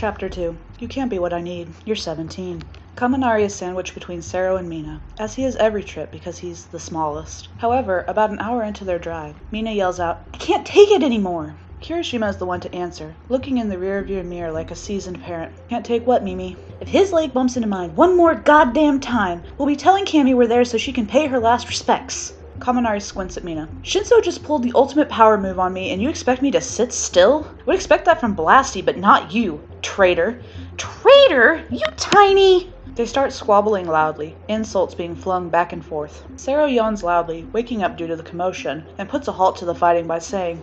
Chapter 2 You can't be what I need. You're 17. Kaminari is sandwiched between Sero and Mina, as he is every trip because he's the smallest. However, about an hour into their drive, Mina yells out, I can't take it anymore! Kirishima is the one to answer, looking in the rearview mirror like a seasoned parent. Can't take what, Mimi? If his leg bumps into mine one more goddamn time, we'll be telling Cammy we're there so she can pay her last respects. Kaminari squints at Mina. Shinso just pulled the ultimate power move on me, and you expect me to sit still? Would expect that from Blasty, but not you, traitor. Traitor? You tiny! They start squabbling loudly, insults being flung back and forth. Sero yawns loudly, waking up due to the commotion, and puts a halt to the fighting by saying,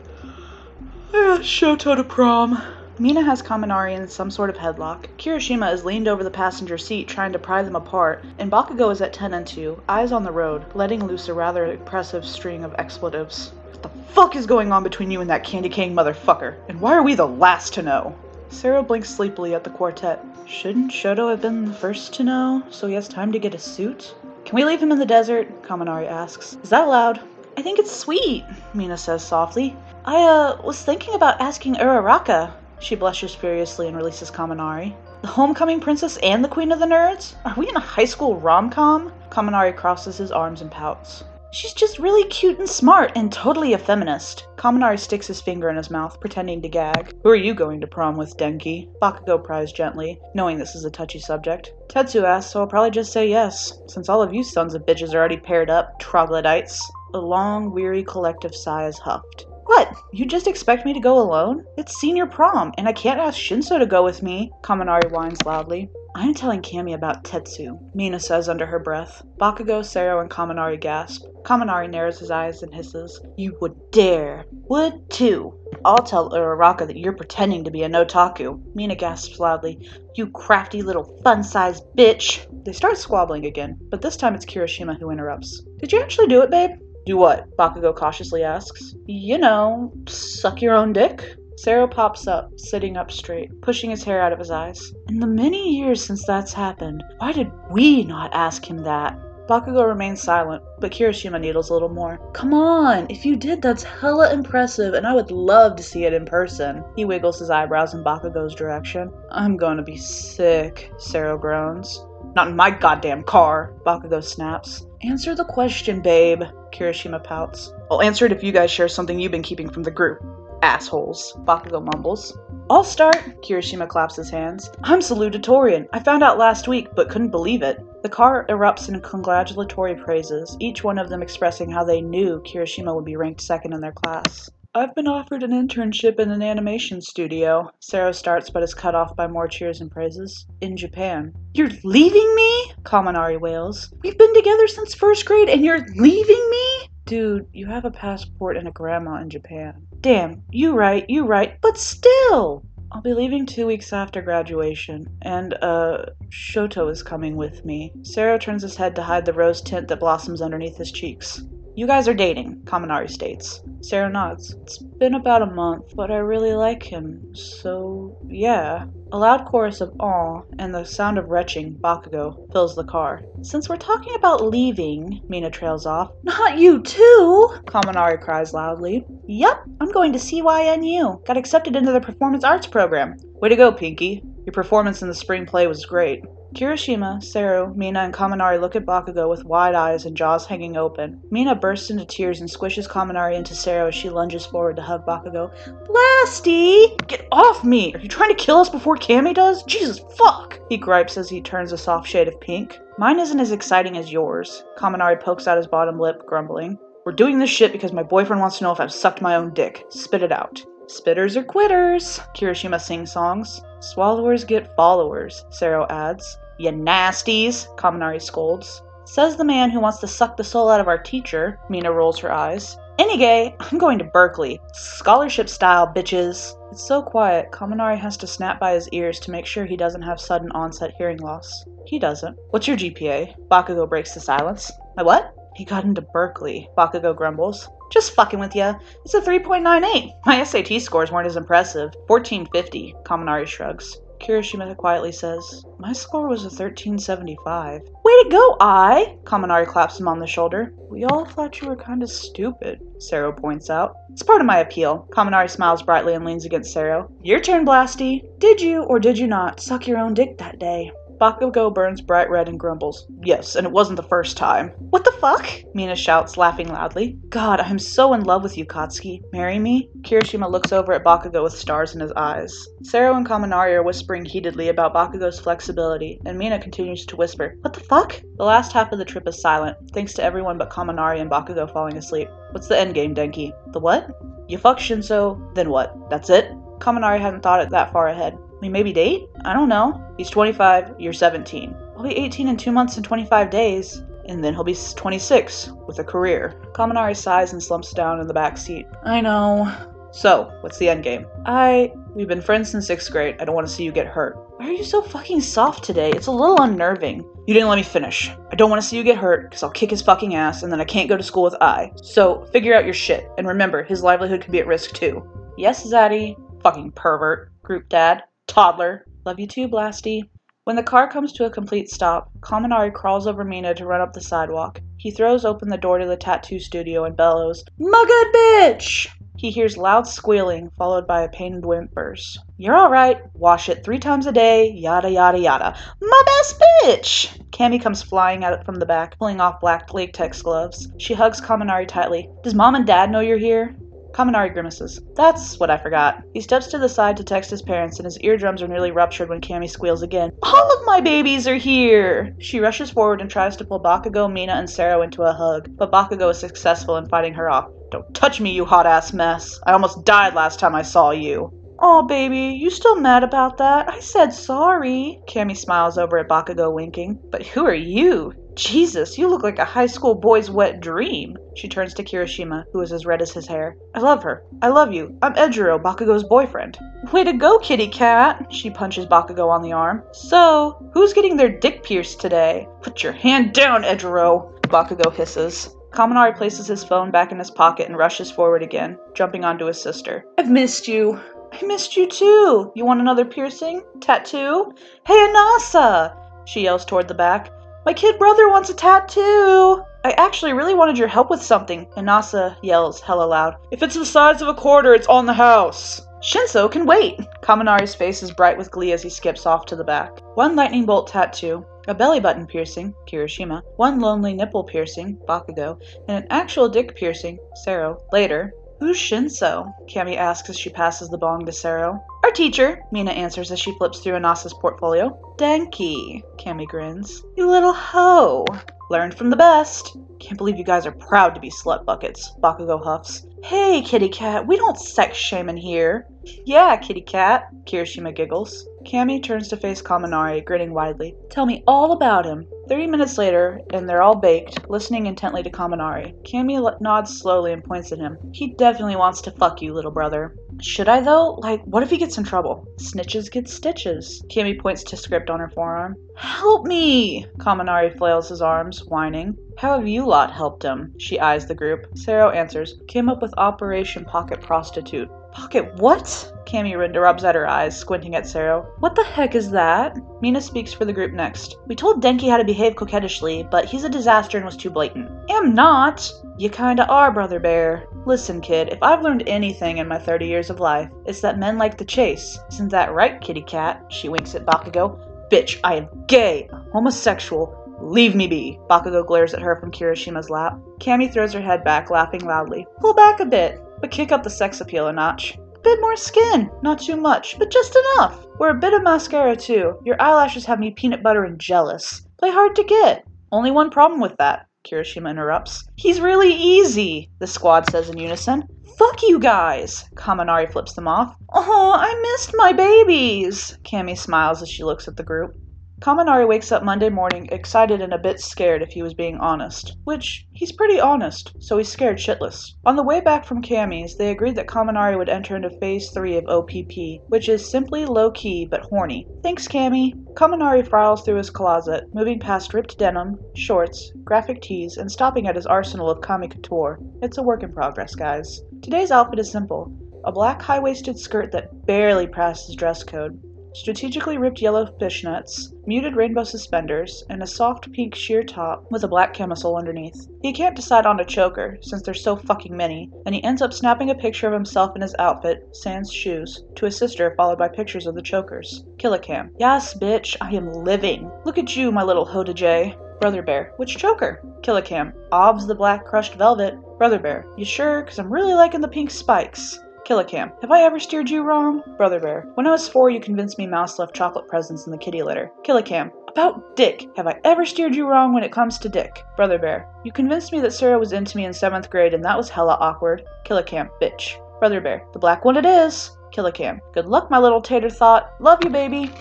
I asked Shoto to prom. Mina has Kaminari in some sort of headlock. Kirishima is leaned over the passenger seat trying to pry them apart, and Bakugo is at 10 and 2, eyes on the road, letting loose a rather impressive string of expletives. What the fuck is going on between you and that candy cane motherfucker? And why are we the last to know? Sero blinks sleepily at the quartet. Shouldn't Shoto have been the first to know, so he has time to get a suit? Can we leave him in the desert? Kaminari asks. Is that loud? I think it's sweet, Mina says softly. I, uh, was thinking about asking Uraraka. She blushes furiously and releases Kaminari. The homecoming princess and the queen of the nerds? Are we in a high school rom com? Kaminari crosses his arms and pouts. She's just really cute and smart and totally a feminist. Kaminari sticks his finger in his mouth, pretending to gag. Who are you going to prom with, Denki? Bakugo pries gently, knowing this is a touchy subject. Tetsu asks, so I'll probably just say yes, since all of you sons of bitches are already paired up, troglodytes. A long, weary collective sigh is huffed. What? You just expect me to go alone? It's senior prom, and I can't ask Shinso to go with me, Kaminari whines loudly. I'm telling Kami about Tetsu, Mina says under her breath. Bakugo, Sero, and Kaminari gasp. Kaminari narrows his eyes and hisses, You would dare. Would too. I'll tell Uraraka that you're pretending to be a Notaku. Mina gasps loudly, You crafty little fun-sized bitch. They start squabbling again, but this time it's Kirishima who interrupts. Did you actually do it, babe? Do what? Bakugo cautiously asks. You know, suck your own dick? Sero pops up, sitting up straight, pushing his hair out of his eyes. In the many years since that's happened, why did we not ask him that? Bakugo remains silent, but Kirishima needles a little more. Come on, if you did, that's hella impressive, and I would love to see it in person. He wiggles his eyebrows in Bakugo's direction. I'm to be sick, Sero groans. Not in my goddamn car, Bakugo snaps. Answer the question, babe, Kirishima pouts. I'll answer it if you guys share something you've been keeping from the group. Assholes, Bakugo mumbles. I'll start, Kirishima claps his hands. I'm salutatorian. I found out last week, but couldn't believe it. The car erupts in congratulatory praises, each one of them expressing how they knew Kirishima would be ranked second in their class. I've been offered an internship in an animation studio. Sero starts but is cut off by more cheers and praises. In Japan. You're leaving me? Kaminari wails. We've been together since first grade and you're leaving me? Dude, you have a passport and a grandma in Japan. Damn, you right, you right, but still! I'll be leaving two weeks after graduation, and, uh, Shoto is coming with me. Sero turns his head to hide the rose tint that blossoms underneath his cheeks. You guys are dating, Kaminari states. Sero nods. It's been about a month, but I really like him, so yeah. A loud chorus of awe and the sound of retching, Bakugo, fills the car. Since we're talking about leaving, Mina trails off. Not you too! Kaminari cries loudly. Yup, I'm going to CYNU. Got accepted into the performance arts program. Way to go, Pinky. Your performance in the spring play was great. Kirishima, Sero, Mina, and Kaminari look at Bakugo with wide eyes and jaws hanging open. Mina bursts into tears and squishes Kaminari into Sero as she lunges forward to hug Bakugo. Blasty! Get off me! Are you trying to kill us before Cammy does? Jesus fuck! He gripes as he turns a soft shade of pink. Mine isn't as exciting as yours. Kaminari pokes out his bottom lip, grumbling. We're doing this shit because my boyfriend wants to know if I've sucked my own dick. Spit it out. Spitters are quitters, Kirishima sings songs. Swallowers get followers, Sero adds. Ya nasties, Kaminari scolds. Says the man who wants to suck the soul out of our teacher, Mina rolls her eyes. Anyway, I'm going to Berkeley. Scholarship style, bitches. It's so quiet, Kaminari has to snap by his ears to make sure he doesn't have sudden onset hearing loss. He doesn't. What's your GPA? Bakugo breaks the silence. My what? He got into Berkeley, Bakugo grumbles. Just fucking with ya. It's a 3.98. My SAT scores weren't as impressive. 1450, Kaminari shrugs. Kirishima quietly says, My score was a 1375. Way to go, I! Kaminari claps him on the shoulder. We all thought you were kind of stupid, Sero points out. It's part of my appeal. Kaminari smiles brightly and leans against Sero. Your turn, Blasty. Did you, or did you not, suck your own dick that day? Bakugo burns bright red and grumbles. Yes, and it wasn't the first time. What the fuck? Mina shouts, laughing loudly. God, I'm so in love with you, Katsuki. Marry me? Kirishima looks over at Bakugo with stars in his eyes. Sero and Kaminari are whispering heatedly about Bakugo's flexibility, and Mina continues to whisper, What the fuck? The last half of the trip is silent, thanks to everyone but Kaminari and Bakugo falling asleep. What's the endgame, Denki? The what? You fuck Shinso, then what? That's it? Kaminari hadn't thought it that far ahead. We maybe date? I don't know. He's 25, you're 17. I'll be 18 in 2 months and 25 days. And then he'll be 26, with a career. Kaminari sighs and slumps down in the back seat. I know. So, what's the end game? I. We've been friends since 6th grade. I don't want to see you get hurt. Why are you so fucking soft today? It's a little unnerving. You didn't let me finish. I don't want to see you get hurt, because I'll kick his fucking ass, and then I can't go to school with I. So, figure out your shit. And remember, his livelihood could be at risk too. Yes, Zaddy. Fucking pervert. Group dad. Toddler. Love you too, Blasty. When the car comes to a complete stop, Kaminari crawls over Mina to run up the sidewalk. He throws open the door to the tattoo studio and bellows, My good bitch! He hears loud squealing, followed by a pained whimpers. You're alright. Wash it three times a day, yada yada yada. My best bitch! Cammy comes flying out from the back, pulling off black latex gloves. She hugs Kaminari tightly. Does mom and dad know you're here? Kaminari grimaces. That's what I forgot. He steps to the side to text his parents, and his eardrums are nearly ruptured when Cammy squeals again. All of my babies are here! She rushes forward and tries to pull Bakugo, Mina, and Sero into a hug, but Bakugo is successful in fighting her off. Don't touch me, you hot ass mess. I almost died last time I saw you. Oh, baby, you still mad about that? I said sorry. Cammy smiles over at Bakugo, winking. But who are you? Jesus, you look like a high school boy's wet dream. She turns to Kirishima, who is as red as his hair. I love her. I love you. I'm Eijiro, Bakugo's boyfriend. Way to go, kitty cat! She punches Bakugo on the arm. So, who's getting their dick pierced today? Put your hand down, Eijiro! Bakugo hisses. Kaminari places his phone back in his pocket and rushes forward again, jumping onto his sister. I've missed you. I missed you too. You want another piercing? Tattoo? Hey, Inasa! She yells toward the back. My kid brother wants a tattoo! I actually really wanted your help with something, Inasa yells hella loud. If it's the size of a quarter, it's on the house! Shinso can wait! Kaminari's face is bright with glee as he skips off to the back. One lightning bolt tattoo, a belly button piercing, Kirishima, one lonely nipple piercing, Bakugo, and an actual dick piercing, Sero. Later, Who's Shinso? Cammy asks as she passes the bong to Sero. Our teacher, Mina answers as she flips through Inasa's portfolio. Denki, Cammy grins. You little hoe. Learned from the best. Can't believe you guys are proud to be slut buckets, Bakugo huffs. Hey, kitty cat, we don't sex shame in here. Yeah, kitty cat, Kirishima giggles. Cammy turns to face Kaminari, grinning widely. Tell me all about him. Thirty minutes later, and they're all baked, listening intently to Kaminari. Cammy nods slowly and points at him. He definitely wants to fuck you, little brother. Should I though? Like, what if he gets in trouble? Snitches get stitches. Cammy points to script on her forearm. Help me! Kaminari flails his arms, whining. How have you lot helped him? She eyes the group. Sero answers, came up with Operation Pocket Prostitute. Pocket what? Cammy rubs at her eyes, squinting at Sero. What the heck is that? Mina speaks for the group next. We told Denki how to behave coquettishly, but he's a disaster and was too blatant. Am not! You kinda are, Brother Bear. Listen, kid, if I've learned anything in my 30 years of life, it's that men like the chase. Isn't that right, kitty cat? She winks at Bakugo. Bitch, I am gay, homosexual, Leave me be. Bakugo glares at her from Kirishima's lap. Cammy throws her head back, laughing loudly. Pull back a bit, but kick up the sex appeal a notch. A bit more skin, not too much, but just enough. Wear a bit of mascara too. Your eyelashes have me peanut butter and jealous. Play hard to get. Only one problem with that, Kirishima interrupts. He's really easy, the squad says in unison. Fuck you guys! Kaminari flips them off. Oh, I missed my babies! Cammy smiles as she looks at the group. Kaminari wakes up Monday morning excited and a bit scared if he was being honest. Which, he's pretty honest, so he's scared shitless. On the way back from Cammy's, they agreed that Kaminari would enter into phase 3 of OPP, which is simply low key but horny. Thanks, Cammy. Kaminari files through his closet, moving past ripped denim, shorts, graphic tees, and stopping at his arsenal of kami couture. It's a work in progress, guys. Today's outfit is simple a black high waisted skirt that barely passes dress code strategically ripped yellow fishnets, muted rainbow suspenders, and a soft pink sheer top with a black camisole underneath. He can't decide on a choker, since there's so fucking many, and he ends up snapping a picture of himself in his outfit, sans shoes, to his sister, followed by pictures of the chokers. Killicam. Yes, bitch, I am living. Look at you, my little hodajay. Brother Bear. Which choker? Killicam. Ob's the black crushed velvet. Brother Bear. You sure? Cause I'm really liking the pink spikes. Killicam. Have I ever steered you wrong? Brother Bear. When I was four, you convinced me Mouse left chocolate presents in the kitty litter. Killicam. About Dick. Have I ever steered you wrong when it comes to Dick? Brother Bear. You convinced me that Sarah was into me in seventh grade, and that was hella awkward. Killicam. Bitch. Brother Bear. The black one it is. Killicam. Good luck, my little tater thought. Love you, baby.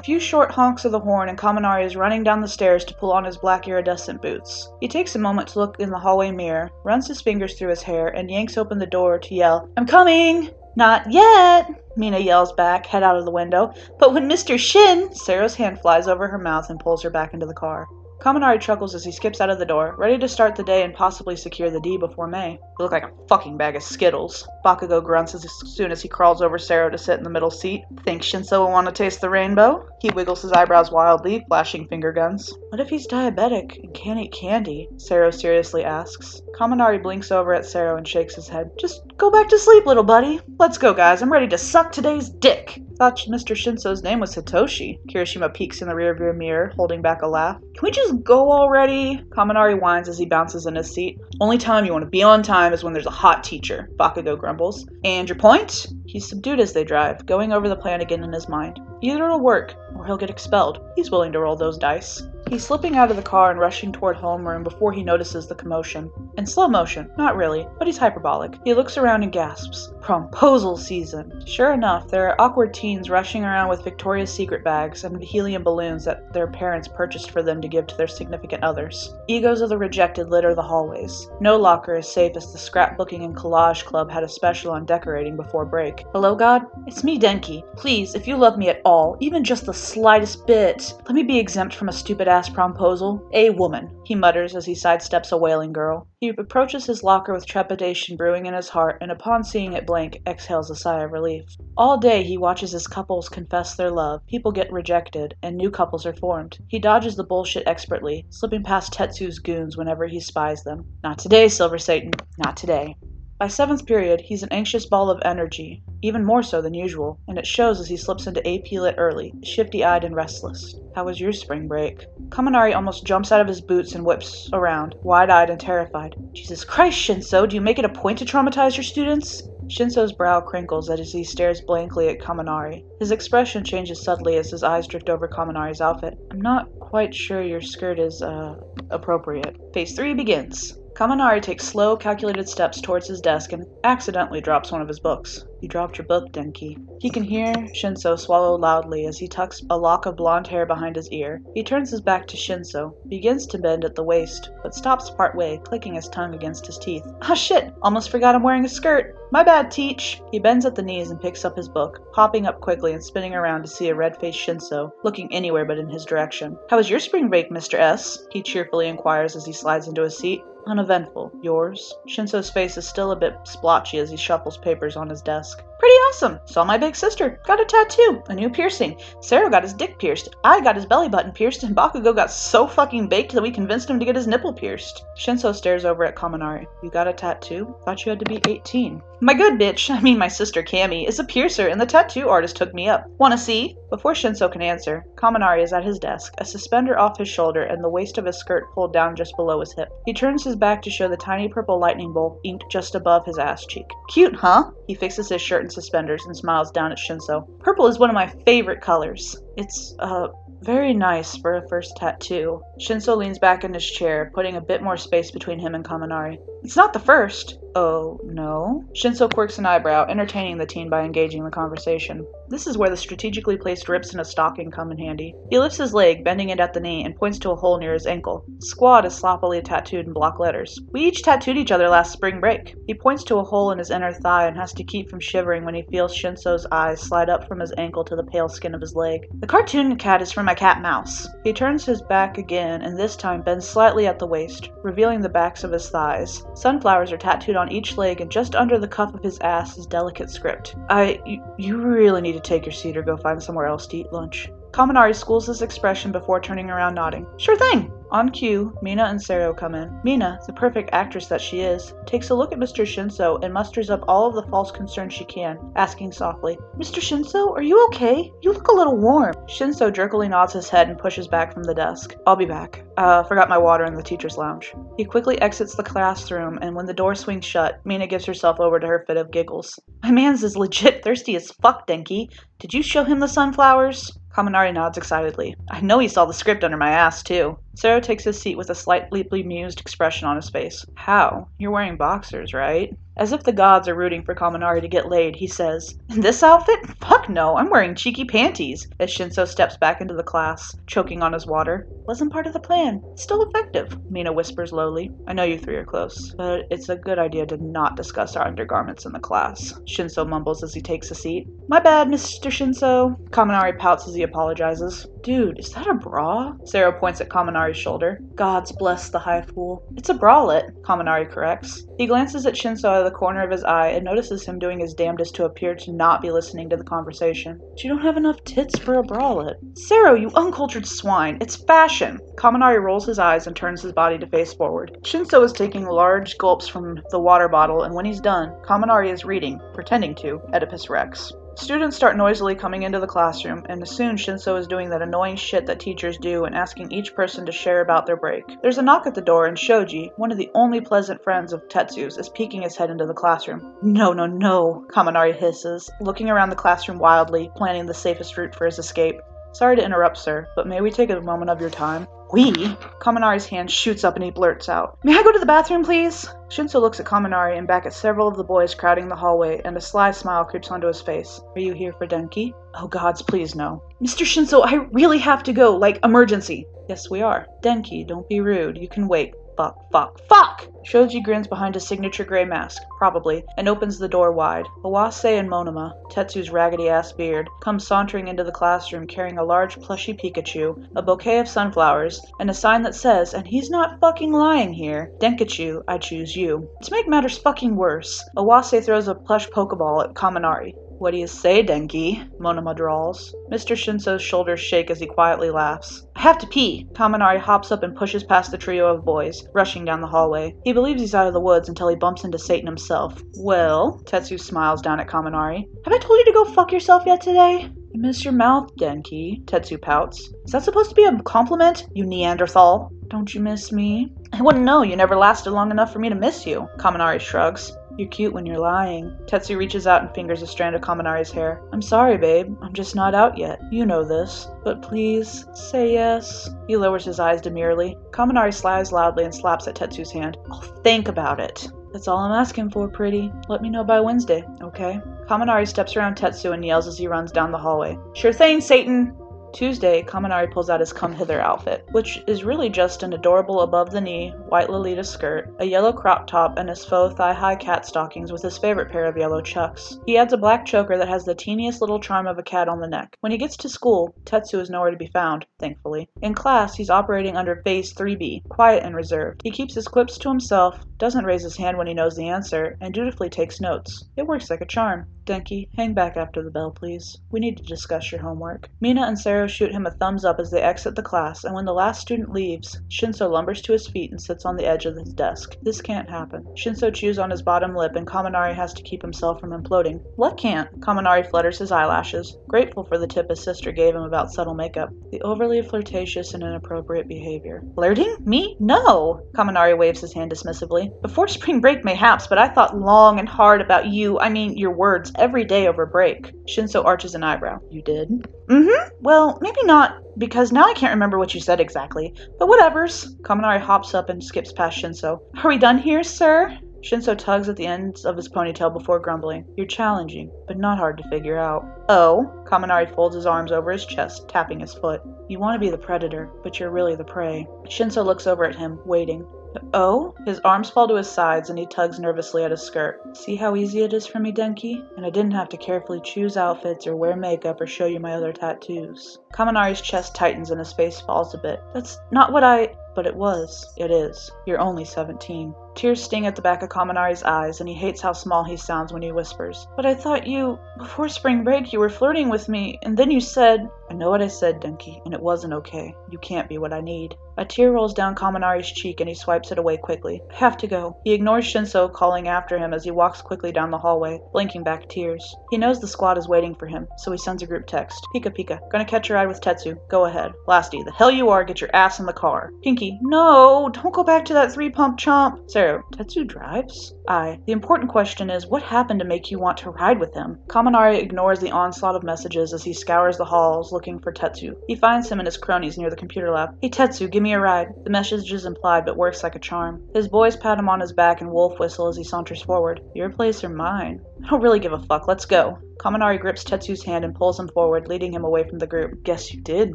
A few short honks of the horn and Kaminari is running down the stairs to pull on his black iridescent boots. He takes a moment to look in the hallway mirror, runs his fingers through his hair, and yanks open the door to yell, I'm coming! Not yet! Mina yells back, head out of the window. But when Mr. Shin, Sero's hand flies over her mouth and pulls her back into the car. Kaminari chuckles as he skips out of the door, ready to start the day and possibly secure the D before May. You look like a fucking bag of Skittles. Bakugo grunts as soon as he crawls over Sero to sit in the middle seat. Think Shinso will want to taste the rainbow? He wiggles his eyebrows wildly, flashing finger guns. What if he's diabetic and can't eat candy? Sero seriously asks. Kaminari blinks over at Sero and shakes his head. Just go back to sleep, little buddy. Let's go, guys. I'm ready to suck today's dick. Thought Mr. Shinso's name was Hitoshi. Kirishima peeks in the rearview mirror, holding back a laugh. Can we just go already? Kaminari whines as he bounces in his seat. Only time you want to be on time is when there's a hot teacher, Bakugo grumbles. And your point? He's subdued as they drive, going over the plan again in his mind. Either it'll work, or he'll get expelled. He's willing to roll those dice. He's slipping out of the car and rushing toward homeroom before he notices the commotion. In slow motion, not really, but he's hyperbolic. He looks around and gasps. Promposal season! Sure enough, there are awkward teens rushing around with Victoria's Secret bags and helium balloons that their parents purchased for them to give to their significant others. Egos of the rejected litter the hallways. No locker is safe as the scrapbooking and collage club had a special on decorating before break. Hello, God? It's me, Denki. Please, if you love me at all, even just the slightest bit, let me be exempt from a stupid ass promposal. A woman, he mutters as he sidesteps a wailing girl. He approaches his locker with trepidation brewing in his heart, and upon seeing it blank, exhales a sigh of relief. All day he watches as couples confess their love, people get rejected, and new couples are formed. He dodges the bullshit expertly, slipping past Tetsu's goons whenever he spies them. Not today, Silver Satan. Not today. By seventh period, he's an anxious ball of energy, even more so than usual, and it shows as he slips into AP Lit early, shifty eyed and restless. How was your spring break? Kaminari almost jumps out of his boots and whips around, wide eyed and terrified. Jesus Christ, Shinso, do you make it a point to traumatize your students? Shinso's brow crinkles as he stares blankly at Kaminari. His expression changes subtly as his eyes drift over Kaminari's outfit. I'm not quite sure your skirt is, uh, appropriate. Phase 3 begins. Kaminari takes slow, calculated steps towards his desk and accidentally drops one of his books. You dropped your book, Denki. He can hear Shinso swallow loudly as he tucks a lock of blonde hair behind his ear. He turns his back to Shinso, begins to bend at the waist, but stops partway, clicking his tongue against his teeth. Ah shit! Almost forgot I'm wearing a skirt! My bad, Teach! He bends at the knees and picks up his book, popping up quickly and spinning around to see a red-faced Shinso, looking anywhere but in his direction. How was your spring break, Mr. S? He cheerfully inquires as he slides into his seat. Uneventful. Yours? Shinso's face is still a bit splotchy as he shuffles papers on his desk. Pretty awesome. Saw my big sister. Got a tattoo. A new piercing. Sero got his dick pierced. I got his belly button pierced, and Bakugo got so fucking baked that we convinced him to get his nipple pierced. Shinso stares over at Kaminari. You got a tattoo? Thought you had to be 18. My good bitch, I mean my sister Cami, is a piercer, and the tattoo artist hooked me up. Wanna see? Before Shinso can answer, Kaminari is at his desk, a suspender off his shoulder and the waist of his skirt pulled down just below his hip. He turns his back to show the tiny purple lightning bolt inked just above his ass cheek. Cute, huh? He fixes his shirt suspenders and smiles down at Shinso. Purple is one of my favorite colors. It's, uh, very nice for a first tattoo. Shinso leans back in his chair, putting a bit more space between him and Kaminari. It's not the first. Oh, no? Shinso quirks an eyebrow, entertaining the teen by engaging the conversation. This is where the strategically placed rips in a stocking come in handy. He lifts his leg, bending it at the knee, and points to a hole near his ankle. Squad is sloppily tattooed in block letters. We each tattooed each other last spring break. He points to a hole in his inner thigh and has to keep from shivering when he feels Shinso's eyes slide up from his ankle to the pale skin of his leg. The cartoon cat is from my cat Mouse. He turns his back again and this time bends slightly at the waist, revealing the backs of his thighs. Sunflowers are tattooed on each leg, and just under the cuff of his ass is delicate script. I. You, you really need to take your seat or go find somewhere else to eat lunch. Kaminari schools his expression before turning around nodding. Sure thing! On cue, Mina and Sero come in. Mina, the perfect actress that she is, takes a look at Mr. Shinso and musters up all of the false concern she can, asking softly, Mr. Shinso, are you okay? You look a little warm. Shinso jerkily nods his head and pushes back from the desk. I'll be back. Uh, forgot my water in the teacher's lounge. He quickly exits the classroom, and when the door swings shut, Mina gives herself over to her fit of giggles. My man's is legit thirsty as fuck, Denki. Did you show him the sunflowers? Kaminari nods excitedly. I know he saw the script under my ass, too. Sero takes his seat with a slightly bemused expression on his face. How? You're wearing boxers, right? As if the gods are rooting for Kaminari to get laid, he says, In this outfit? Fuck no, I'm wearing cheeky panties, as Shinso steps back into the class, choking on his water. Wasn't part of the plan. Still effective, Mina whispers lowly. I know you three are close, but it's a good idea to not discuss our undergarments in the class, Shinso mumbles as he takes a seat. My bad, Mr. Shinso. Kaminari pouts as he apologizes. Dude, is that a bra? Sero points at Kaminari's shoulder. Gods bless the high fool. It's a bralette, Kaminari corrects. He glances at Shinso out of the corner of his eye and notices him doing his damnedest to appear to not be listening to the conversation. But you don't have enough tits for a bralette. Sero, you uncultured swine. It's fashion. Kaminari rolls his eyes and turns his body to face forward. Shinso is taking large gulps from the water bottle, and when he's done, Kaminari is reading, pretending to, Oedipus Rex. Students start noisily coming into the classroom, and soon Shinso is doing that annoying shit that teachers do and asking each person to share about their break. There's a knock at the door, and Shoji, one of the only pleasant friends of Tetsu's, is peeking his head into the classroom. No, no, no, Kaminari hisses, looking around the classroom wildly, planning the safest route for his escape. Sorry to interrupt, sir, but may we take a moment of your time? We? Kaminari's hand shoots up and he blurts out, May I go to the bathroom, please? Shinso looks at Kaminari and back at several of the boys crowding the hallway, and a sly smile creeps onto his face. Are you here for Denki? Oh gods, please no. Mr. Shinso, I really have to go, like emergency. Yes, we are. Denki, don't be rude. You can wait fuck, fuck, fuck! Shoji grins behind his signature gray mask, probably, and opens the door wide. Awase and Monoma, Tetsu's raggedy ass beard, come sauntering into the classroom carrying a large plushy Pikachu, a bouquet of sunflowers, and a sign that says, and he's not fucking lying here, Denkachu, I choose you. To make matters fucking worse, Awase throws a plush Pokeball at Kaminari. What do you say, Denki? Monoma drawls. Mr. Shinso's shoulders shake as he quietly laughs. I have to pee. Kaminari hops up and pushes past the trio of boys, rushing down the hallway. He believes he's out of the woods until he bumps into Satan himself. Well, Tetsu smiles down at Kaminari. Have I told you to go fuck yourself yet today? I miss your mouth, Denki, Tetsu pouts. Is that supposed to be a compliment, you Neanderthal? Don't you miss me? I wouldn't know, you never lasted long enough for me to miss you, Kaminari shrugs. You're cute when you're lying. Tetsu reaches out and fingers a strand of Kaminari's hair. I'm sorry, babe. I'm just not out yet. You know this. But please, say yes. He lowers his eyes demurely. Kaminari slides loudly and slaps at Tetsu's hand. I'll think about it. That's all I'm asking for, pretty. Let me know by Wednesday, okay? Kaminari steps around Tetsu and yells as he runs down the hallway. Sure thing, Satan! Tuesday, Kaminari pulls out his come hither outfit, which is really just an adorable above the knee white Lolita skirt, a yellow crop top, and his faux thigh high cat stockings with his favorite pair of yellow chucks. He adds a black choker that has the teeniest little charm of a cat on the neck. When he gets to school, Tetsu is nowhere to be found, thankfully. In class, he's operating under Phase 3B, quiet and reserved. He keeps his quips to himself, doesn't raise his hand when he knows the answer, and dutifully takes notes. It works like a charm. Denki, hang back after the bell, please. We need to discuss your homework. Mina and Sero shoot him a thumbs up as they exit the class, and when the last student leaves, Shinso lumbers to his feet and sits on the edge of his desk. This can't happen. Shinso chews on his bottom lip, and Kaminari has to keep himself from imploding. What can't? Kaminari flutters his eyelashes, grateful for the tip his sister gave him about subtle makeup. The overly flirtatious and inappropriate behavior. Flirting? Me? No! Kaminari waves his hand dismissively. Before spring break, mayhaps, but I thought long and hard about you, I mean, your words, every day over break. Shinso arches an eyebrow. You did? Mm-hmm. Well, maybe not, because now I can't remember what you said exactly. But whatevers. Kaminari hops up and skips past Shinso. Are we done here, sir? Shinso tugs at the ends of his ponytail before grumbling. You're challenging, but not hard to figure out. Oh? Kaminari folds his arms over his chest, tapping his foot. You want to be the predator, but you're really the prey. Shinso looks over at him, waiting. Oh? His arms fall to his sides and he tugs nervously at his skirt. See how easy it is for me, Denki? And I didn't have to carefully choose outfits or wear makeup or show you my other tattoos. Kaminari's chest tightens and his face falls a bit. That's not what I. But it was. It is. You're only 17. Tears sting at the back of Kaminari's eyes, and he hates how small he sounds when he whispers. But I thought you, before spring break, you were flirting with me, and then you said. I know what I said, Denki, and it wasn't okay. You can't be what I need. A tear rolls down Kaminari's cheek and he swipes it away quickly. I have to go. He ignores Shinso calling after him as he walks quickly down the hallway, blinking back tears. He knows the squad is waiting for him, so he sends a group text. Pika Pika, gonna catch a ride with Tetsu. Go ahead. Blasty, the hell you are, get your ass in the car. Pinky, no, don't go back to that three pump chomp. Sero, Tetsu drives? I. The important question is, what happened to make you want to ride with him? Kaminari ignores the onslaught of messages as he scours the halls looking for Tetsu. He finds him and his cronies near the computer lab. Hey Tetsu, give me a ride. The message is implied but works like a charm. His boys pat him on his back and wolf whistle as he saunters forward. Your place or mine? I don't really give a fuck. Let's go. Kaminari grips Tetsu's hand and pulls him forward, leading him away from the group. Guess you did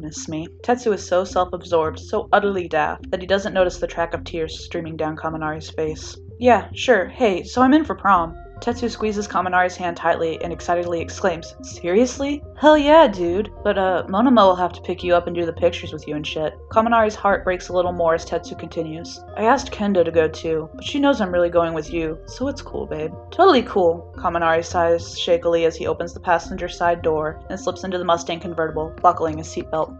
miss me. Tetsu is so self absorbed, so utterly daft, that he doesn't notice the track of tears streaming down Kaminari's face. Yeah, sure. Hey, so I'm in for prom. Tetsu squeezes Kaminari's hand tightly and excitedly exclaims, Seriously? Hell yeah, dude. But, uh, Monoma will have to pick you up and do the pictures with you and shit. Kaminari's heart breaks a little more as Tetsu continues. I asked Kendo to go too, but she knows I'm really going with you, so it's cool, babe. Totally cool. Kaminari sighs shakily as he opens the passenger side door and slips into the Mustang convertible, buckling his seatbelt.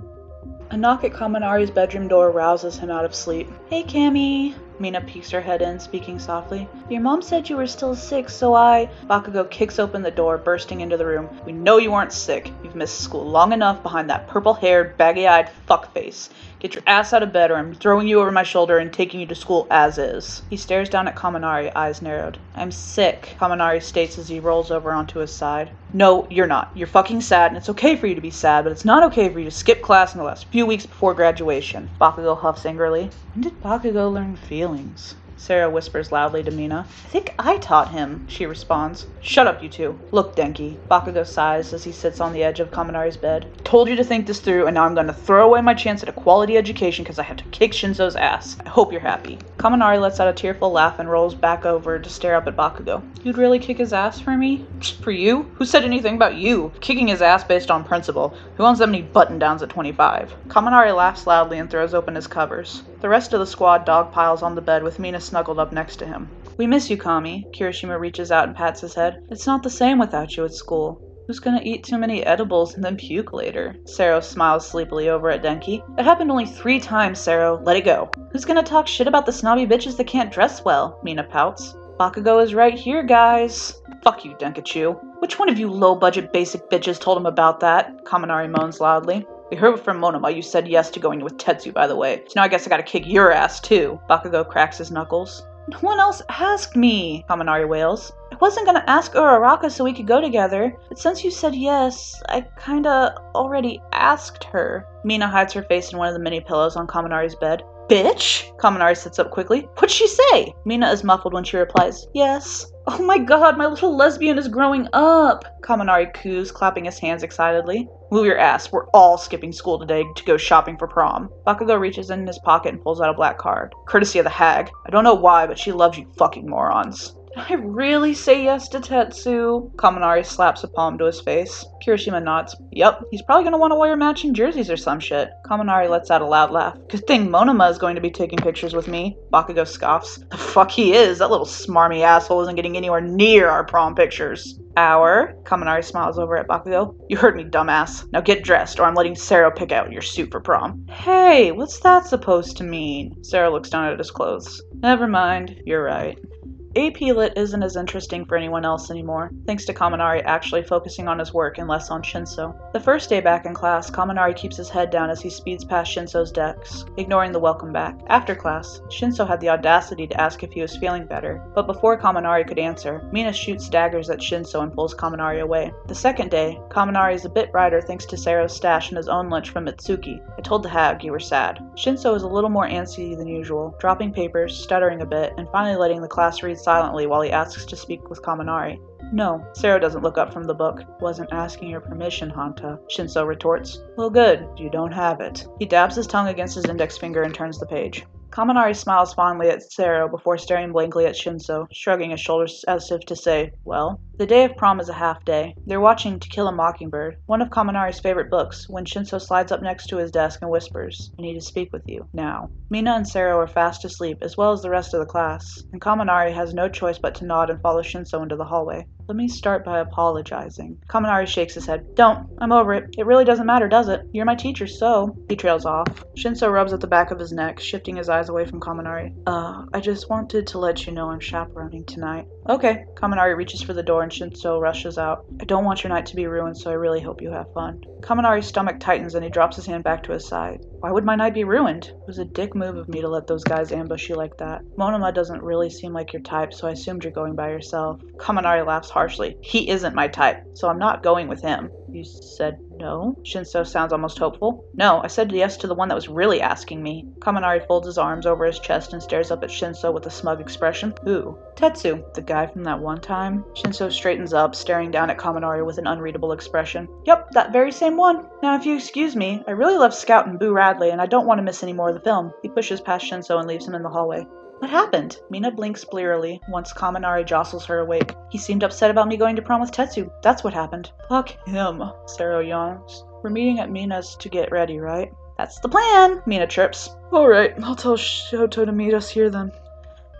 A knock at Kaminari's bedroom door rouses him out of sleep. Hey, Cammy. Mina peeks her head in, speaking softly. Your mom said you were still sick, so I. Bakugo kicks open the door, bursting into the room. We know you aren't sick. You've missed school long enough behind that purple haired, baggy eyed fuckface. Get your ass out of bed or I'm throwing you over my shoulder and taking you to school as is. He stares down at Kaminari, eyes narrowed. I'm sick, Kaminari states as he rolls over onto his side. No, you're not. You're fucking sad, and it's okay for you to be sad, but it's not okay for you to skip class in the last few weeks before graduation. Bakugo huffs angrily. When did Bakugo learn feelings? feelings. Sero whispers loudly to Mina. I think I taught him, she responds. Shut up, you two. Look, Denki. Bakugo sighs as he sits on the edge of Kaminari's bed. Told you to think this through, and now I'm going to throw away my chance at a quality education because I have to kick Shinso's ass. I hope you're happy. Kaminari lets out a tearful laugh and rolls back over to stare up at Bakugo. You'd really kick his ass for me? For you? Who said anything about you? Kicking his ass based on principle. Who owns that many button downs at 25? Kaminari laughs loudly and throws open his covers. The rest of the squad dog piles on the bed with Mina snuggled up next to him. We miss you, Kami. Kirishima reaches out and pats his head. It's not the same without you at school. Who's gonna eat too many edibles and then puke later? Sero smiles sleepily over at Denki. It happened only three times, Sero. Let it go. Who's gonna talk shit about the snobby bitches that can't dress well? Mina pouts. Bakugo is right here, guys. Fuck you, Denkachu. Which one of you low budget basic bitches told him about that? Kaminari moans loudly. We heard from Monoma oh, you said yes to going with Tetsu, by the way. So now I guess I gotta kick your ass too. Bakugo cracks his knuckles. No one else asked me, Kaminari wails. I wasn't gonna ask Uraraka so we could go together, but since you said yes, I kinda already asked her. Mina hides her face in one of the many pillows on Kaminari's bed. Bitch! Kaminari sits up quickly. What'd she say? Mina is muffled when she replies, Yes. Oh my god, my little lesbian is growing up! Kaminari coos, clapping his hands excitedly. Move your ass. We're all skipping school today to go shopping for prom. Bakugo reaches in his pocket and pulls out a black card. Courtesy of the hag. I don't know why, but she loves you fucking morons. I really say yes to Tetsu? Kaminari slaps a palm to his face. Kirishima nods. Yep, he's probably gonna want to wear matching jerseys or some shit. Kaminari lets out a loud laugh. Good thing Monoma is going to be taking pictures with me. Bakugo scoffs. The fuck he is. That little smarmy asshole isn't getting anywhere near our prom pictures. Our? Kaminari smiles over at Bakugo. You heard me, dumbass. Now get dressed, or I'm letting Sero pick out your suit for prom. Hey, what's that supposed to mean? Sero looks down at his clothes. Never mind, you're right. AP Lit isn't as interesting for anyone else anymore, thanks to Kaminari actually focusing on his work and less on Shinso. The first day back in class, Kaminari keeps his head down as he speeds past Shinso's desk, ignoring the welcome back. After class, Shinso had the audacity to ask if he was feeling better, but before Kaminari could answer, Mina shoots daggers at Shinso and pulls Kaminari away. The second day, Kaminari is a bit brighter thanks to Sero's stash and his own lunch from Mitsuki. I told the hag you were sad. Shinso is a little more antsy than usual, dropping papers, stuttering a bit, and finally letting the class read silently while he asks to speak with Kaminari. No, Sero doesn't look up from the book. Wasn't asking your permission, Hanta, Shinso retorts. Well, good, you don't have it. He dabs his tongue against his index finger and turns the page. Kaminari smiles fondly at Sero before staring blankly at Shinso, shrugging his shoulders as if to say, Well? The day of prom is a half day. They're watching To Kill a Mockingbird, one of Kaminari's favorite books, when Shinso slides up next to his desk and whispers, I need to speak with you, now. Mina and Sero are fast asleep, as well as the rest of the class, and Kaminari has no choice but to nod and follow Shinso into the hallway. Let me start by apologizing. Kaminari shakes his head. Don't. I'm over it. It really doesn't matter, does it? You're my teacher, so. He trails off. Shinso rubs at the back of his neck, shifting his eyes away from Kaminari. Uh, I just wanted to let you know I'm chaperoning tonight. Okay. Kaminari reaches for the door and Shinso rushes out. I don't want your night to be ruined, so I really hope you have fun. Kaminari's stomach tightens and he drops his hand back to his side. Why would my night be ruined? It was a dick move of me to let those guys ambush you like that. Monoma doesn't really seem like your type, so I assumed you're going by yourself. Kaminari laughs harshly. He isn't my type, so I'm not going with him. You said no? Shinso sounds almost hopeful. No, I said yes to the one that was really asking me. Kaminari folds his arms over his chest and stares up at Shinso with a smug expression. Who? Tetsu, the guy from that one time. Shinso straightens up, staring down at Kaminari with an unreadable expression. Yep, that very same one. Now, if you excuse me, I really love Scout and Boo Radley, and I don't want to miss any more of the film. He pushes past Shinso and leaves him in the hallway. What happened? Mina blinks blearily once Kaminari jostles her awake. He seemed upset about me going to prom with Tetsu. That's what happened. Fuck him, Sero yawns. We're meeting at Mina's to get ready, right? That's the plan, Mina chirps. Alright, I'll tell Shoto to meet us here then.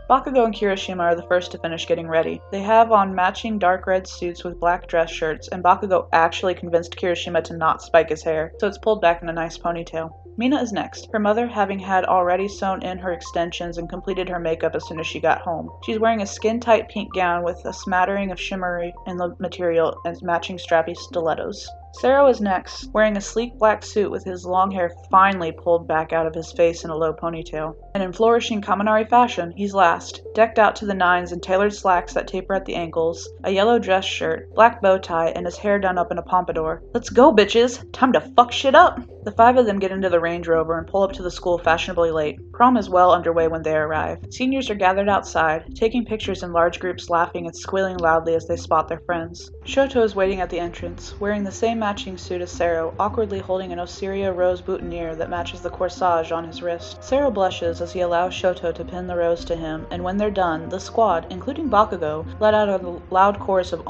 Bakugo and Kirishima are the first to finish getting ready. They have on matching dark red suits with black dress shirts, and Bakugo actually convinced Kirishima to not spike his hair, so it's pulled back in a nice ponytail. Mina is next, her mother having had already sewn in her extensions and completed her makeup as soon as she got home. She's wearing a skin tight pink gown with a smattering of shimmery in the material and matching strappy stilettos. Sero is next, wearing a sleek black suit with his long hair finely pulled back out of his face in a low ponytail. And in flourishing Kaminari fashion, he's last, decked out to the nines in tailored slacks that taper at the ankles, a yellow dress shirt, black bow tie, and his hair done up in a pompadour. Let's go, bitches! Time to fuck shit up! The five of them get into the Range Rover and pull up to the school fashionably late. Prom is well underway when they arrive. Seniors are gathered outside, taking pictures in large groups, laughing and squealing loudly as they spot their friends. Shoto is waiting at the entrance, wearing the same matching suit as Sero, awkwardly holding an Osiria rose boutonniere that matches the corsage on his wrist. Sero blushes as he allows Shoto to pin the rose to him, and when they're done, the squad, including Bakugo, let out a loud chorus of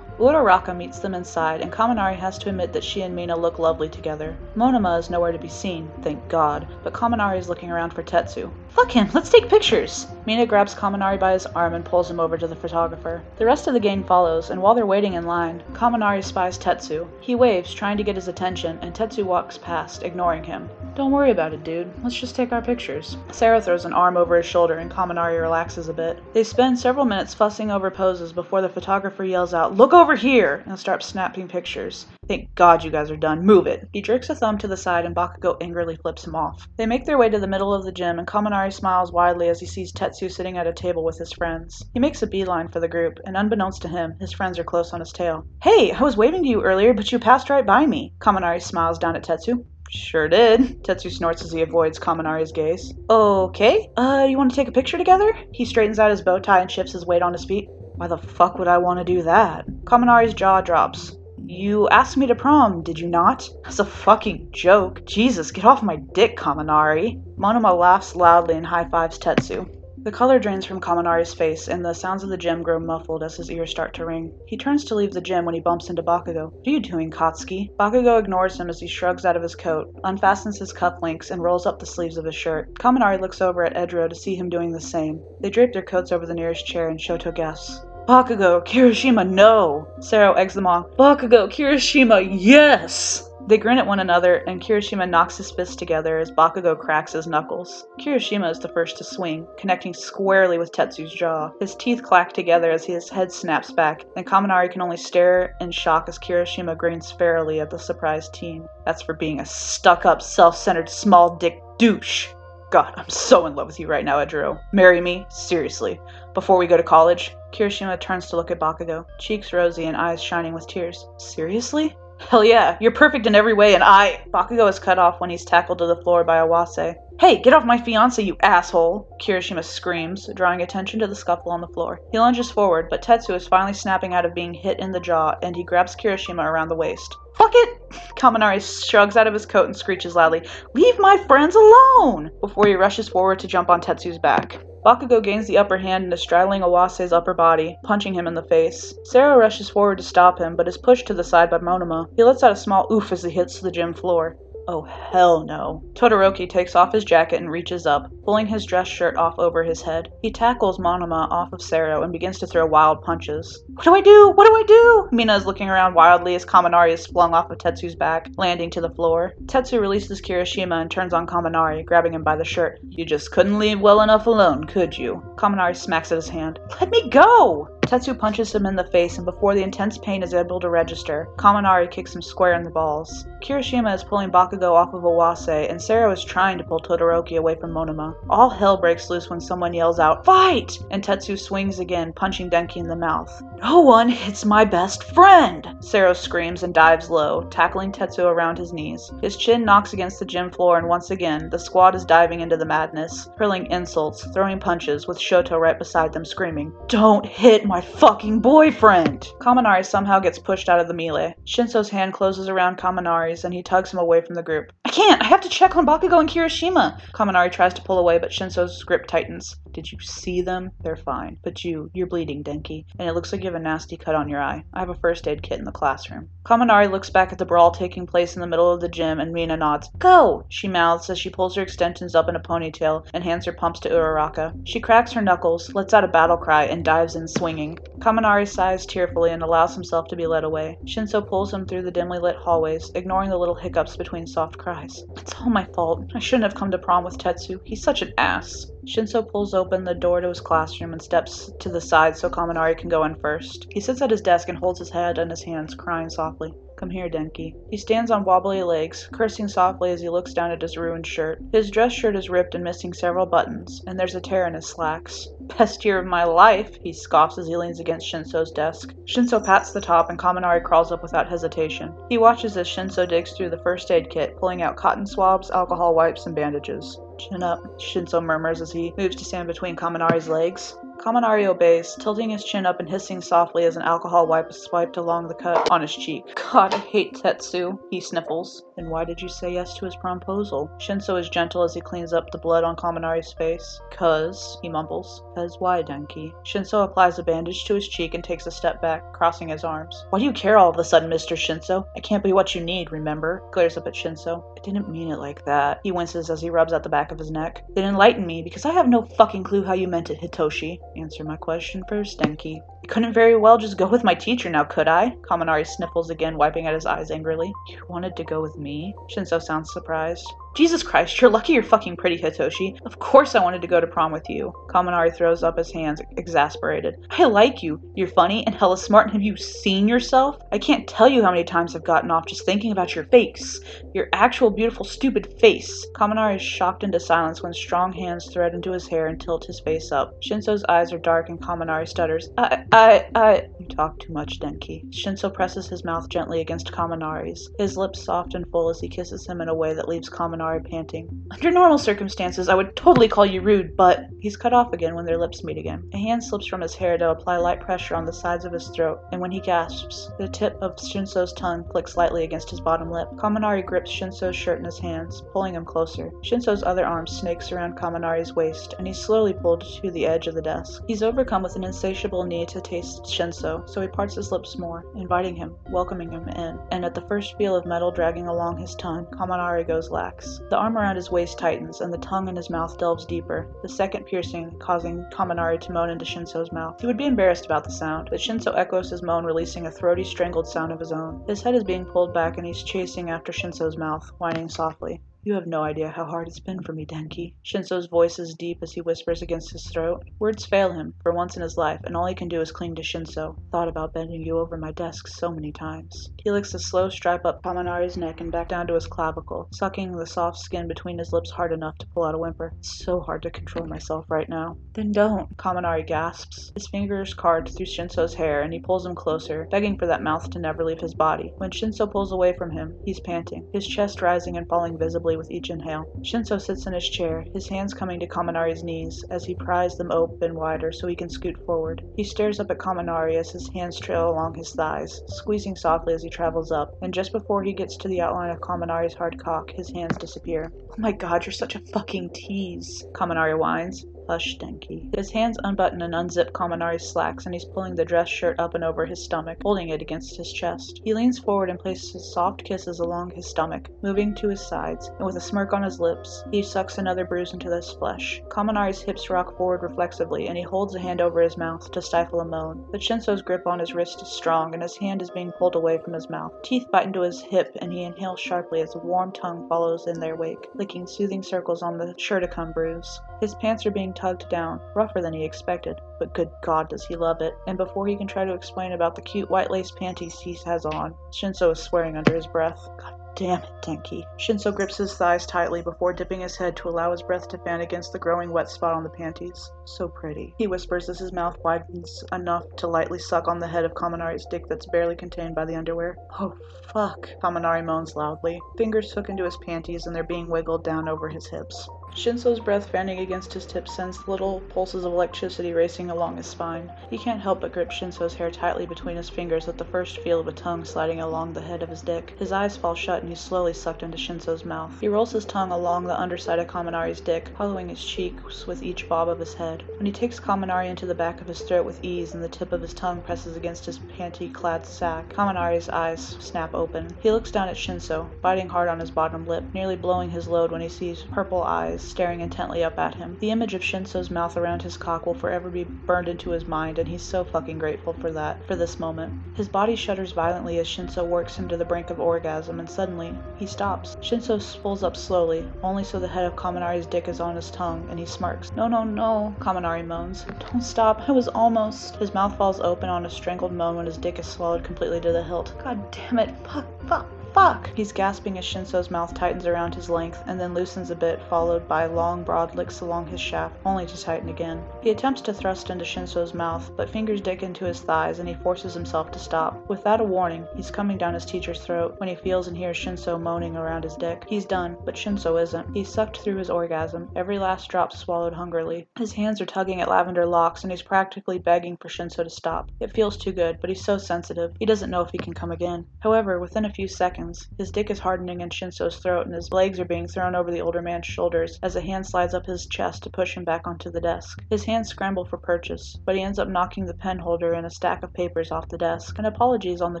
Uraraka meets them inside, and Kaminari has to admit that she and Mina look lovely together. Monoma is nowhere to be seen, thank God, but Kaminari is looking around for Tetsu. Fuck him, let's take pictures! Mina grabs Kaminari by his arm and pulls him over to the photographer. The rest of the gang follows, and while they're waiting in line, Kaminari spies Tetsu. He waves, trying to get his attention, and Tetsu walks past, ignoring him. Don't worry about it, dude. Let's just take our pictures. Sero throws an arm over his shoulder, and Kaminari relaxes a bit. They spend several minutes fussing over poses before the photographer yells out, Look over here! and starts snapping pictures. Thank God you guys are done. Move it. He jerks a thumb to the side and Bakugo angrily flips him off. They make their way to the middle of the gym and Kaminari smiles widely as he sees Tetsu sitting at a table with his friends. He makes a beeline for the group, and unbeknownst to him, his friends are close on his tail. Hey, I was waving to you earlier, but you passed right by me. Kaminari smiles down at Tetsu. Sure did. Tetsu snorts as he avoids Kaminari's gaze. Okay, uh, you want to take a picture together? He straightens out his bow tie and shifts his weight on his feet. Why the fuck would I want to do that? Kaminari's jaw drops. You asked me to prom, did you not? That's a fucking joke. Jesus, get off my dick, Kaminari. Monoma laughs loudly and high fives Tetsu. The color drains from Kaminari's face, and the sounds of the gym grow muffled as his ears start to ring. He turns to leave the gym when he bumps into Bakugo. What are you doing, Katsuki? Bakugo ignores him as he shrugs out of his coat, unfastens his cufflinks, and rolls up the sleeves of his shirt. Kaminari looks over at Edro to see him doing the same. They drape their coats over the nearest chair, and Shoto gasps. Bakugo, Kirishima, no! Sero eggs them on. Bakugo, Kirishima, yes! They grin at one another, and Kirishima knocks his fists together as Bakugo cracks his knuckles. Kirishima is the first to swing, connecting squarely with Tetsu's jaw. His teeth clack together as his head snaps back, and Kaminari can only stare in shock as Kirishima grins fairly at the surprised teen. That's for being a stuck up, self centered, small dick douche. God, I'm so in love with you right now, Edro. Marry me? Seriously. Before we go to college? Kirishima turns to look at Bakugo, cheeks rosy and eyes shining with tears. Seriously? Hell yeah, you're perfect in every way, and I. Bakugo is cut off when he's tackled to the floor by Awase. Hey, get off my fiance, you asshole! Kirishima screams, drawing attention to the scuffle on the floor. He lunges forward, but Tetsu is finally snapping out of being hit in the jaw, and he grabs Kirishima around the waist. Fuck it! Kaminari shrugs out of his coat and screeches loudly, Leave my friends alone! before he rushes forward to jump on Tetsu's back. Bakugo gains the upper hand and is straddling Awase's upper body, punching him in the face. Sero rushes forward to stop him, but is pushed to the side by Monoma. He lets out a small oof as he hits the gym floor. Oh, hell no. Todoroki takes off his jacket and reaches up, pulling his dress shirt off over his head. He tackles Monoma off of Sero and begins to throw wild punches. What do I do? What do I do? Mina is looking around wildly as Kaminari is flung off of Tetsu's back, landing to the floor. Tetsu releases Kirishima and turns on Kaminari, grabbing him by the shirt. You just couldn't leave well enough alone, could you? Kaminari smacks at his hand. Let me go! Tetsu punches him in the face, and before the intense pain is able to register, Kaminari kicks him square in the balls. Kirishima is pulling Bakugo off of Awase, and Sero is trying to pull Todoroki away from Monoma. All hell breaks loose when someone yells out, Fight! And Tetsu swings again, punching Denki in the mouth. No one hits my best friend! Sero screams and dives low, tackling Tetsu around his knees. His chin knocks against the gym floor, and once again, the squad is diving into the madness, hurling insults, throwing punches, with Shoto right beside them screaming, Don't hit my fucking boyfriend! Kaminari somehow gets pushed out of the melee. Shinso's hand closes around Kaminari's, and he tugs him away from the group. I can't! I have to check on Bakugo and Kirishima! Kaminari tries to pull away, but Shinso's grip tightens. Did you see them? They're fine. But you, you're bleeding, Denki, and it looks like you have a nasty cut on your eye. I have a first aid kit in the classroom. Kaminari looks back at the brawl taking place in the middle of the gym, and Mina nods. Go! She mouths as she pulls her extensions up in a ponytail and hands her pumps to Uraraka. She cracks her knuckles, lets out a battle cry, and dives in swinging. Kaminari sighs tearfully and allows himself to be led away. Shinso pulls him through the dimly lit hallways, ignoring the little hiccups between soft cries. It's all my fault. I shouldn't have come to prom with Tetsu. He's such an ass. Shinso pulls open the door to his classroom and steps to the side so Kaminari can go in first. He sits at his desk and holds his head in his hands, crying softly. Come here, Denki. He stands on wobbly legs, cursing softly as he looks down at his ruined shirt. His dress shirt is ripped and missing several buttons, and there's a tear in his slacks. Best year of my life, he scoffs as he leans against Shinso's desk. Shinso pats the top and Kaminari crawls up without hesitation. He watches as Shinso digs through the first aid kit, pulling out cotton swabs, alcohol wipes, and bandages. Chin up, murmurs as he moves to stand between Kaminari's legs. Kaminari obeys, tilting his chin up and hissing softly as an alcohol wipe is swiped along the cut on his cheek. God, I hate Tetsu, he sniffles. Then why did you say yes to his proposal? Shinso is gentle as he cleans up the blood on Kaminari's face. Cuz, he mumbles. Cuz why, Denki? Shinso applies a bandage to his cheek and takes a step back, crossing his arms. Why do you care all of a sudden, Mr. Shinso? I can't be what you need, remember? Glares up at Shinso. I didn't mean it like that. He winces as he rubs at the back of his neck. Then enlighten me, because I have no fucking clue how you meant it, Hitoshi. Answer my question first, Denki. I couldn't very well just go with my teacher now, could I? Kaminari sniffles again, wiping at his eyes angrily. You wanted to go with me? Shinso sounds surprised. Jesus Christ, you're lucky you're fucking pretty, Hitoshi. Of course I wanted to go to prom with you. Kaminari throws up his hands, exasperated. I like you. You're funny and hella smart, and have you seen yourself? I can't tell you how many times I've gotten off just thinking about your face. Your actual beautiful stupid face. Kaminari is shocked into silence when strong hands thread into his hair and tilt his face up. Shinso's eyes are dark and Kaminari stutters. I, I, I... You talk too much, Denki. Shinso presses his mouth gently against Kaminari's, his lips soft and full as he kisses him in a way that leaves Kaminari panting. Under normal circumstances, I would totally call you rude, but he's cut off again when their lips meet again. A hand slips from his hair to apply light pressure on the sides of his throat, and when he gasps, the tip of Shinso's tongue flicks lightly against his bottom lip. Kaminari grips Shinso's shirt in his hands, pulling him closer. Shinso's other arm snakes around Kaminari's waist, and he's slowly pulled to the edge of the desk. He's overcome with an insatiable need to taste Shinso, so he parts his lips more, inviting him, welcoming him in, and at the first feel of metal dragging along his tongue, Kaminari goes lax. The arm around his waist tightens, and the tongue in his mouth delves deeper, the second piercing causing Kaminari to moan into Shinso's mouth. He would be embarrassed about the sound, but Shinso echoes his moan, releasing a throaty, strangled sound of his own. His head is being pulled back, and he's chasing after Shinso's mouth, whining softly. You have no idea how hard it's been for me, Denki. Shinso's voice is deep as he whispers against his throat. Words fail him, for once in his life, and all he can do is cling to Shinso. Thought about bending you over my desk so many times. He licks a slow stripe up Kaminari's neck and back down to his clavicle, sucking the soft skin between his lips hard enough to pull out a whimper. It's so hard to control myself right now. Then don't. Kaminari gasps. His fingers card through Shinso's hair, and he pulls him closer, begging for that mouth to never leave his body. When Shinso pulls away from him, he's panting, his chest rising and falling visibly with each inhale. Shinso sits in his chair, his hands coming to Kaminari's knees as he pries them open wider so he can scoot forward. He stares up at Kaminari as his hands trail along his thighs, squeezing softly as he travels up, and just before he gets to the outline of Kaminari's hard cock, his hands disappear. Oh my god, you're such a fucking tease, Kaminari whines. Hush, Denki. His hands unbutton and unzip Kaminari's slacks, and he's pulling the dress shirt up and over his stomach, holding it against his chest. He leans forward and places soft kisses along his stomach, moving to his sides, and with a smirk on his lips, he sucks another bruise into his flesh. Kaminari's hips rock forward reflexively, and he holds a hand over his mouth to stifle a moan. But Shinso's grip on his wrist is strong, and his hand is being pulled away from his mouth. Teeth bite into his hip, and he inhales sharply as a warm tongue follows in their wake, licking soothing circles on the sure-to-come bruise. His pants are being tugged down, rougher than he expected, but good God does he love it. And before he can try to explain about the cute white lace panties he has on, Shinso is swearing under his breath. God damn it, Denki. Shinso grips his thighs tightly before dipping his head to allow his breath to fan against the growing wet spot on the panties. So pretty. He whispers as his mouth widens enough to lightly suck on the head of Kaminari's dick that's barely contained by the underwear. Oh, fuck. Kaminari moans loudly. Fingers hook into his panties and they're being wiggled down over his hips. Shinso's breath fanning against his tips sends little pulses of electricity racing along his spine. He can't help but grip Shinso's hair tightly between his fingers at the first feel of a tongue sliding along the head of his dick. His eyes fall shut and he's slowly sucked into Shinso's mouth. He rolls his tongue along the underside of Kaminari's dick, hollowing his cheeks with each bob of his head. When he takes Kaminari into the back of his throat with ease and the tip of his tongue presses against his panty-clad sack, Kaminari's eyes snap open. He looks down at Shinso, biting hard on his bottom lip, nearly blowing his load when he sees purple eyes staring intently up at him. The image of Shinso's mouth around his cock will forever be burned into his mind, and he's so fucking grateful for that, for this moment. His body shudders violently as Shinso works him to the brink of orgasm, and suddenly, he stops. Shinso pulls up slowly, only so the head of Kaminari's dick is on his tongue, and he smirks. No, no, no, Kaminari moans. Don't stop, I was almost. His mouth falls open on a strangled moan when his dick is swallowed completely to the hilt. God damn it, fuck, fuck. Fuck! He's gasping as Shinso's mouth tightens around his length and then loosens a bit, followed by long, broad licks along his shaft, only to tighten again. He attempts to thrust into Shinso's mouth, but fingers dig into his thighs and he forces himself to stop. Without a warning, he's coming down his teacher's throat when he feels and hears Shinso moaning around his dick. He's done, but Shinso isn't. He's sucked through his orgasm, every last drop swallowed hungrily. His hands are tugging at lavender locks and he's practically begging for Shinso to stop. It feels too good, but he's so sensitive. He doesn't know if he can come again. However, within a few seconds, his dick is hardening in Shinso's throat and his legs are being thrown over the older man's shoulders as a hand slides up his chest to push him back onto the desk. His hands scramble for purchase, but he ends up knocking the pen holder and a stack of papers off the desk. An apology is on the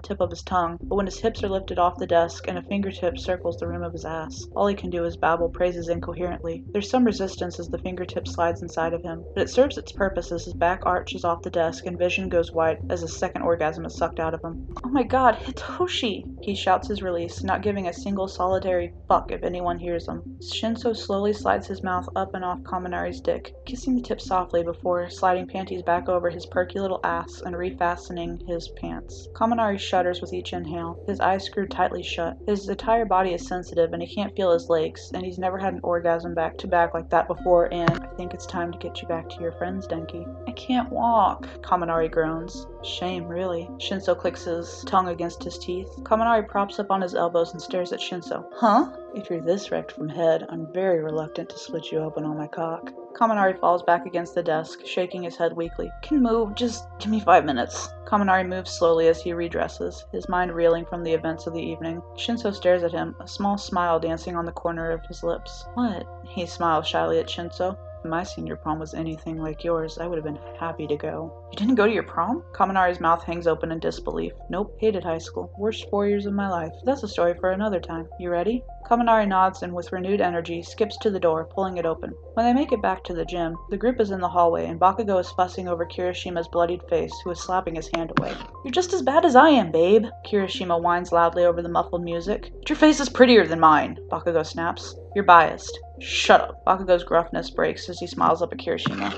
tip of his tongue, but when his hips are lifted off the desk and a fingertip circles the rim of his ass, all he can do is babble praises incoherently. There's some resistance as the fingertip slides inside of him, but it serves its purpose as his back arches off the desk and vision goes white as a second orgasm is sucked out of him. Oh my god, Hitoshi! He shouts his release, not giving a single solitary fuck if anyone hears him. Shinso slowly slides his mouth up and off Kaminari's dick, kissing the tip softly before sliding panties back over his perky little ass and refastening his pants. Kaminari shudders with each inhale, his eyes screwed tightly shut. His entire body is sensitive and he can't feel his legs, and he's never had an orgasm back to back like that before, and think it's time to get you back to your friends, Denki. I can't walk, Kaminari groans. Shame, really. Shinso clicks his tongue against his teeth. Kaminari props up on his elbows and stares at Shinso. Huh? If you're this wrecked from head, I'm very reluctant to split you open on my cock. Kaminari falls back against the desk, shaking his head weakly. Can move, just give me five minutes. Kaminari moves slowly as he redresses, his mind reeling from the events of the evening. Shinso stares at him, a small smile dancing on the corner of his lips. What? He smiles shyly at Shinso. My senior prom was anything like yours, I would have been happy to go. You didn't go to your prom? Kaminari's mouth hangs open in disbelief. Nope, hated high school. Worst four years of my life. That's a story for another time. You ready? Kaminari nods and, with renewed energy, skips to the door, pulling it open. When they make it back to the gym, the group is in the hallway, and Bakugo is fussing over Kirishima's bloodied face, who is slapping his hand away. You're just as bad as I am, babe. Kirishima whines loudly over the muffled music. But your face is prettier than mine, Bakugo snaps. You're biased. Shut up. Bakugo's gruffness breaks as he smiles up at Kirishima.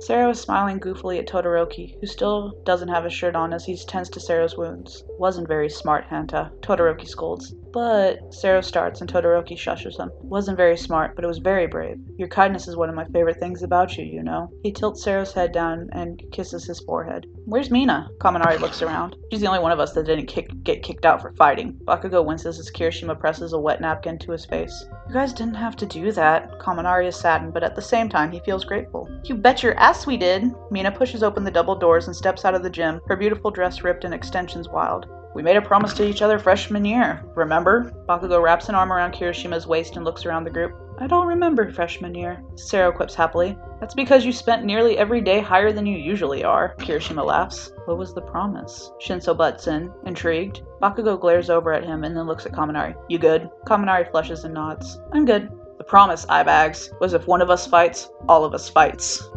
Sero is smiling goofily at Todoroki, who still doesn't have his shirt on as he tends to Sero's wounds. Wasn't very smart, Hanta. Todoroki scolds. But Sero starts and Todoroki shushes him. Wasn't very smart, but it was very brave. Your kindness is one of my favorite things about you, you know. He tilts Sero's head down and kisses his forehead. Where's Mina? Kaminari looks around. She's the only one of us that didn't kick, get kicked out for fighting. Bakugo winces as Kirishima presses a wet napkin to his face. You guys didn't have to do that. Kaminari is saddened, but at the same time, he feels grateful. You bet your ass we did! Mina pushes open the double doors and steps out of the gym, her beautiful dress ripped and extensions wild. We made a promise to each other freshman year, remember? Bakugo wraps an arm around Kirishima's waist and looks around the group. I don't remember freshman year, Sero quips happily. That's because you spent nearly every day higher than you usually are, Kirishima laughs. What was the promise? Shinso butts in, intrigued. Bakugo glares over at him and then looks at Kaminari. You good? Kaminari flushes and nods. I'm good. The promise, eyebags, was if one of us fights, all of us fights.